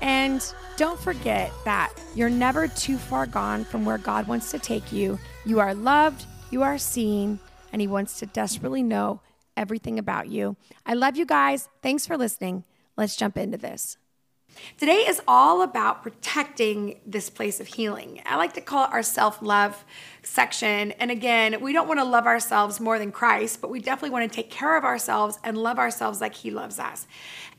And don't forget that you're never too far gone from where God wants to take you. You are loved, you are seen, and He wants to desperately know everything about you. I love you guys. Thanks for listening. Let's jump into this. Today is all about protecting this place of healing. I like to call it our self love section. And again, we don't want to love ourselves more than Christ, but we definitely want to take care of ourselves and love ourselves like He loves us.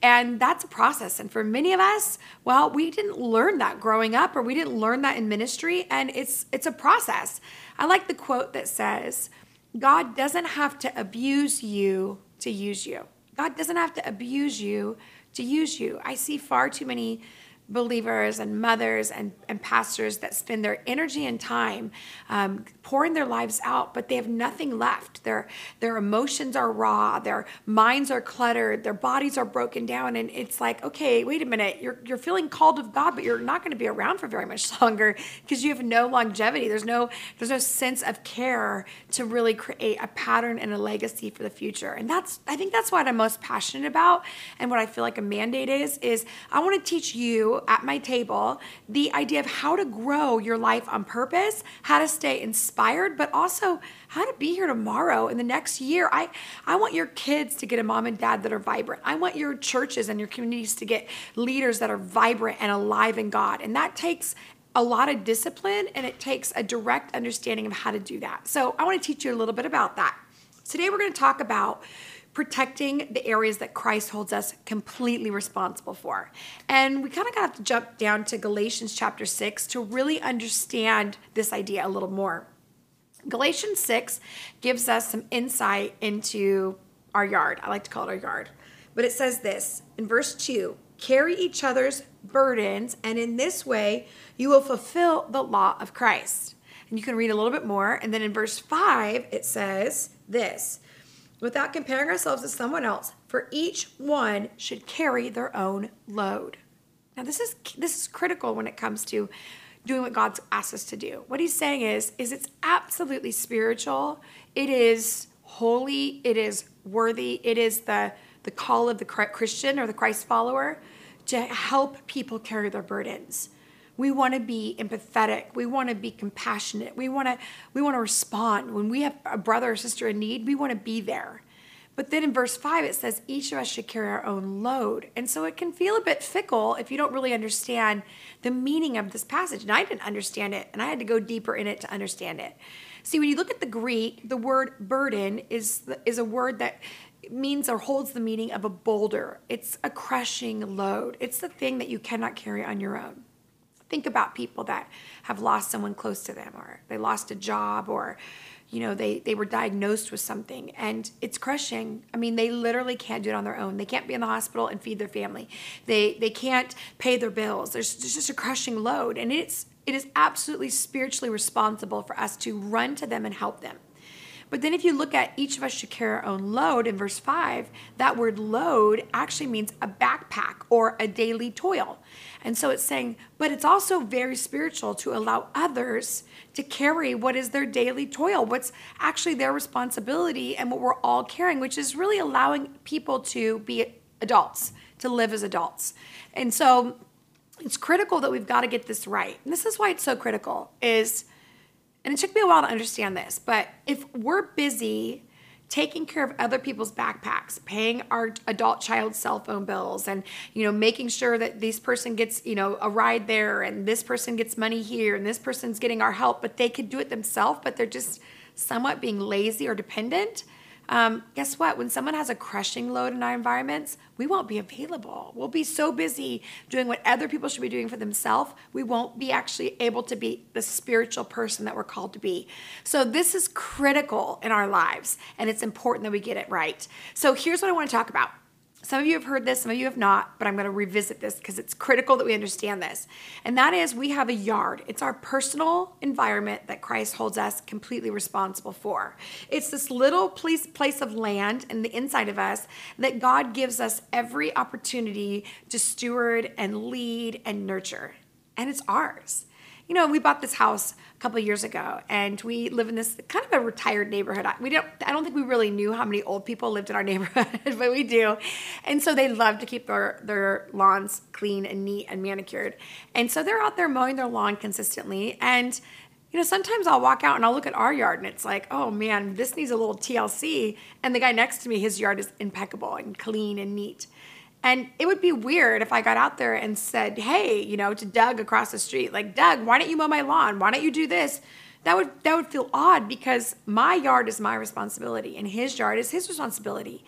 And that's a process. And for many of us, well, we didn't learn that growing up or we didn't learn that in ministry. And it's it's a process. I like the quote that says, God doesn't have to abuse you to use you. God doesn't have to abuse you to use you. I see far too many believers and mothers and, and pastors that spend their energy and time um, pouring their lives out, but they have nothing left. Their their emotions are raw, their minds are cluttered, their bodies are broken down, and it's like, okay, wait a minute, you're you're feeling called of God, but you're not going to be around for very much longer because you have no longevity. There's no there's no sense of care to really create a pattern and a legacy for the future. And that's I think that's what I'm most passionate about, and what I feel like a mandate is is I want to teach you at my table the idea of how to grow your life on purpose, how to stay inspired, but also how to be here tomorrow in the next year. I, I want your kids to get a mom and dad that are vibrant. I want your churches and your communities to get leaders that are vibrant and alive in God. And that takes a lot of discipline and it takes a direct understanding of how to do that. So I want to teach you a little bit about that. Today we're going to talk about protecting the areas that Christ holds us completely responsible for. And we kind of got to jump down to Galatians chapter 6 to really understand this idea a little more. Galatians 6 gives us some insight into our yard. I like to call it our yard. But it says this in verse 2 carry each other's burdens, and in this way you will fulfill the law of Christ. And you can read a little bit more. And then in verse 5, it says this without comparing ourselves to someone else, for each one should carry their own load. Now this is this is critical when it comes to doing what God's asked us to do. What he's saying is is it's absolutely spiritual. It is holy, it is worthy, it is the the call of the Christian or the Christ follower to help people carry their burdens. We want to be empathetic. We want to be compassionate. We want to we want to respond when we have a brother or sister in need. We want to be there. But then in verse 5 it says each of us should carry our own load. And so it can feel a bit fickle if you don't really understand the meaning of this passage. And I didn't understand it, and I had to go deeper in it to understand it. See, when you look at the Greek, the word burden is is a word that means or holds the meaning of a boulder. It's a crushing load. It's the thing that you cannot carry on your own think about people that have lost someone close to them or they lost a job or you know they they were diagnosed with something. And it's crushing. I mean they literally can't do it on their own. They can't be in the hospital and feed their family. They they can't pay their bills. There's, there's just a crushing load. And it's it is absolutely spiritually responsible for us to run to them and help them but then if you look at each of us should carry our own load in verse 5, that word load actually means a backpack or a daily toil. And so it's saying, but it's also very spiritual to allow others to carry what is their daily toil, what's actually their responsibility and what we're all carrying, which is really allowing people to be adults, to live as adults. And so it's critical that we've got to get this right. And this is why it's so critical is and it took me a while to understand this, but if we're busy taking care of other people's backpacks, paying our adult child cell phone bills and you know making sure that this person gets, you know, a ride there and this person gets money here and this person's getting our help, but they could do it themselves, but they're just somewhat being lazy or dependent um, guess what? When someone has a crushing load in our environments, we won't be available. We'll be so busy doing what other people should be doing for themselves, we won't be actually able to be the spiritual person that we're called to be. So, this is critical in our lives, and it's important that we get it right. So, here's what I want to talk about Some of you have heard this, some of you have not, but I'm going to revisit this because it's critical that we understand this. And that is we have a yard. It's our personal environment that Christ holds us completely responsible for. It's this little place, place of land in the inside of us that God gives us every opportunity to steward and lead and nurture. And it's ours you know, we bought this house a couple years ago, and we live in this kind of a retired neighborhood. We don't, I don't think we really knew how many old people lived in our neighborhood, but we do, and so they love to keep their their lawns clean and neat and manicured, and so they're out there mowing their lawn consistently, and you know, sometimes I'll walk out and I'll look at our yard and it's like, oh man, this needs a little TLC. And the guy next to me, his yard is impeccable and clean and neat. And it would be weird if I got out there and said, hey, you know, to Doug across the street, like, Doug, why don't you mow my lawn? Why don't you do this? That would that would feel odd because my yard is my responsibility and his yard is his responsibility.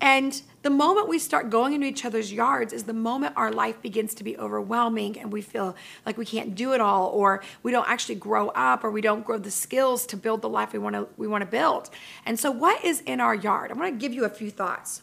And the moment we start going into each other's yards is the moment our life begins to be overwhelming and we feel like we can't do it all or we don't actually grow up or we don't grow the skills to build the life we want to we want to build. And so what is in our yard? I want to give you a few thoughts.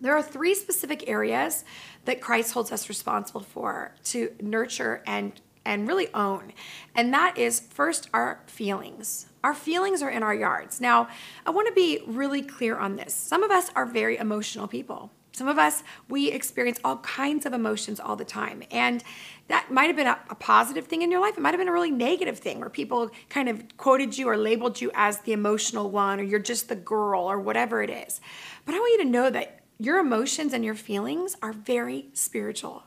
There are three specific areas that Christ holds us responsible for to nurture and and really own. And that is first our feelings. Our feelings are in our yards. Now, I want to be really clear on this. Some of us are very emotional people. Some of us, we experience all kinds of emotions all the time. And that might have been a, a, positive thing in your life. It might have been a really negative thing where people kind of quoted you or labeled you as the emotional one or you're just the girl or whatever it is. But I want you to know that your emotions and your feelings are very spiritual.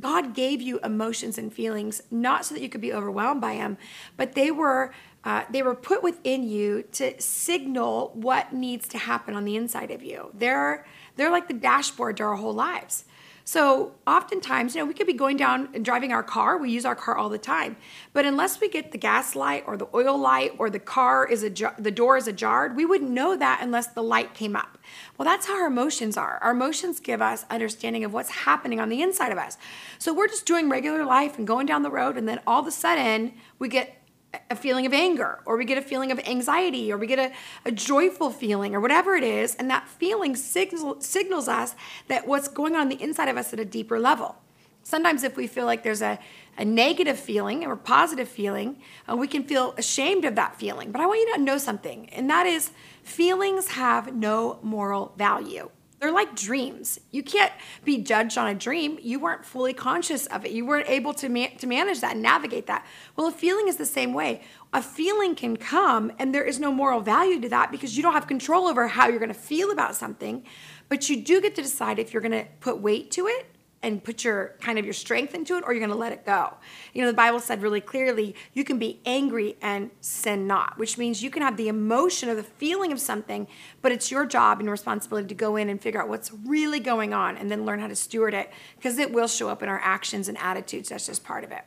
God gave you emotions and feelings not so that you could be overwhelmed by them, but they were uh, they were put within you to signal what needs to happen on the inside of you. They're they're like the dashboard to our whole lives. So oftentimes, you know, we could be going down and driving our car. We use our car all the time, but unless we get the gas light or the oil light or the car is a the door is ajar, we wouldn't know that unless the light came up. Well, that's how our emotions are. Our emotions give us understanding of what's happening on the inside of us. So we're just doing regular life and going down the road, and then all of a sudden we get a feeling of anger or we get a feeling of anxiety or we get a, a joyful feeling or whatever it is and that feeling signals, signals us that what's going on, on the inside of us at a deeper level. Sometimes if we feel like there's a, a negative feeling or a positive feeling uh, we can feel ashamed of that feeling. But i want you to know something and that is feelings have no moral value they're like dreams. You can't be judged on a dream. You weren't fully conscious of it. You weren't able to, ma- to manage that and navigate that. Well, a feeling is the same way. A feeling can come, and there is no moral value to that because you don't have control over how you're going to feel about something. But you do get to decide if you're going to put weight to it and put your kind of your strength into it or you're going to let it go. You know, the Bible said really clearly, you can be angry and sin not, which means you can have the emotion or the feeling of something, but it's your job and responsibility to go in and figure out what's really going on and then learn how to steward it because it will show up in our actions and attitudes. That's just part of it.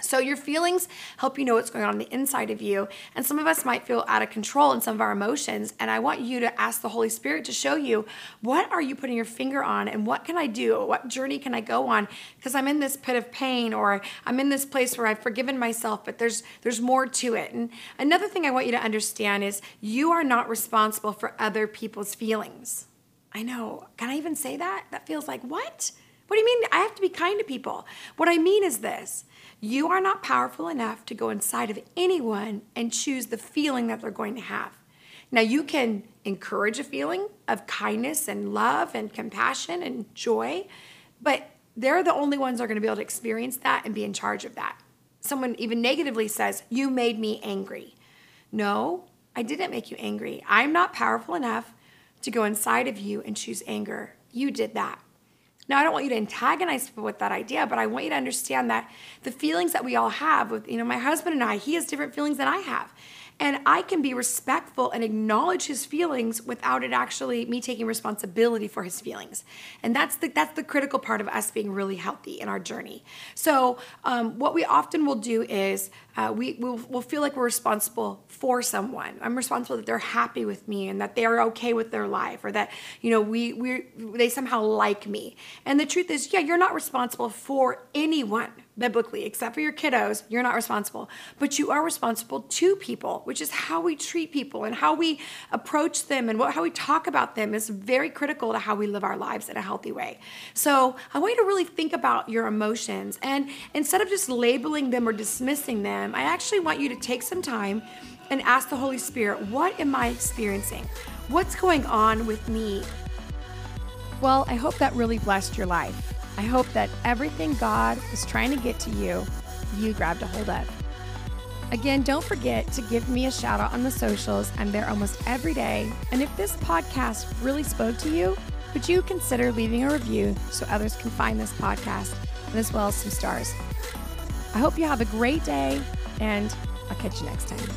So, your feelings help you know what's going on on the inside of you. And some of us might feel out of control in some of our emotions. And I want you to ask the Holy Spirit to show you what are you putting your finger on and what can I do? What journey can I go on? Because I'm in this pit of pain or I'm in this place where I've forgiven myself, but there's there's more to it. And another thing I want you to understand is you are not responsible for other people's feelings. I know. Can I even say that? That feels like what? What do you mean? I have to be kind to people. What I mean is this you are not powerful enough to go inside of anyone and choose the feeling that they're going to have. Now, you can encourage a feeling of kindness and love and compassion and joy, but they're the only ones that are going to be able to experience that and be in charge of that. Someone even negatively says, You made me angry. No, I didn't make you angry. I'm not powerful enough to go inside of you and choose anger. You did that. Now, I don't want you to antagonize people with that idea, but I want you to understand that the feelings that we all have with, you know, my husband and I, he has different feelings than I have. And I can be respectful and acknowledge his feelings without it actually me taking responsibility for his feelings. And that's the that's the critical part of us being really healthy in our journey. So um, what we often will do is uh, we will we'll feel like we're responsible for someone. I'm responsible that they're happy with me and that they are okay with their life, or that you know we we they somehow like me. And the truth is, yeah, you're not responsible for anyone biblically, except for your kiddos, you're not responsible. But you are responsible to people, which is how we treat people and how we approach them and what, how we talk about them is very critical to how we live our lives in a healthy way. So I want you to really think about your emotions. And instead of just labeling them or dismissing them, I actually want you to take some time and ask the Holy Spirit, what am I experiencing? What's going on with me? Well, I hope that really blessed your life. I hope that everything God is trying to get to you, you grabbed a hold of. Again, don't forget to give me a shout out on the socials. I'm there almost every day. And if this podcast really spoke to you, would you consider leaving a review so others can find this podcast and as well as some stars? I hope you have a great day and I'll catch you next time.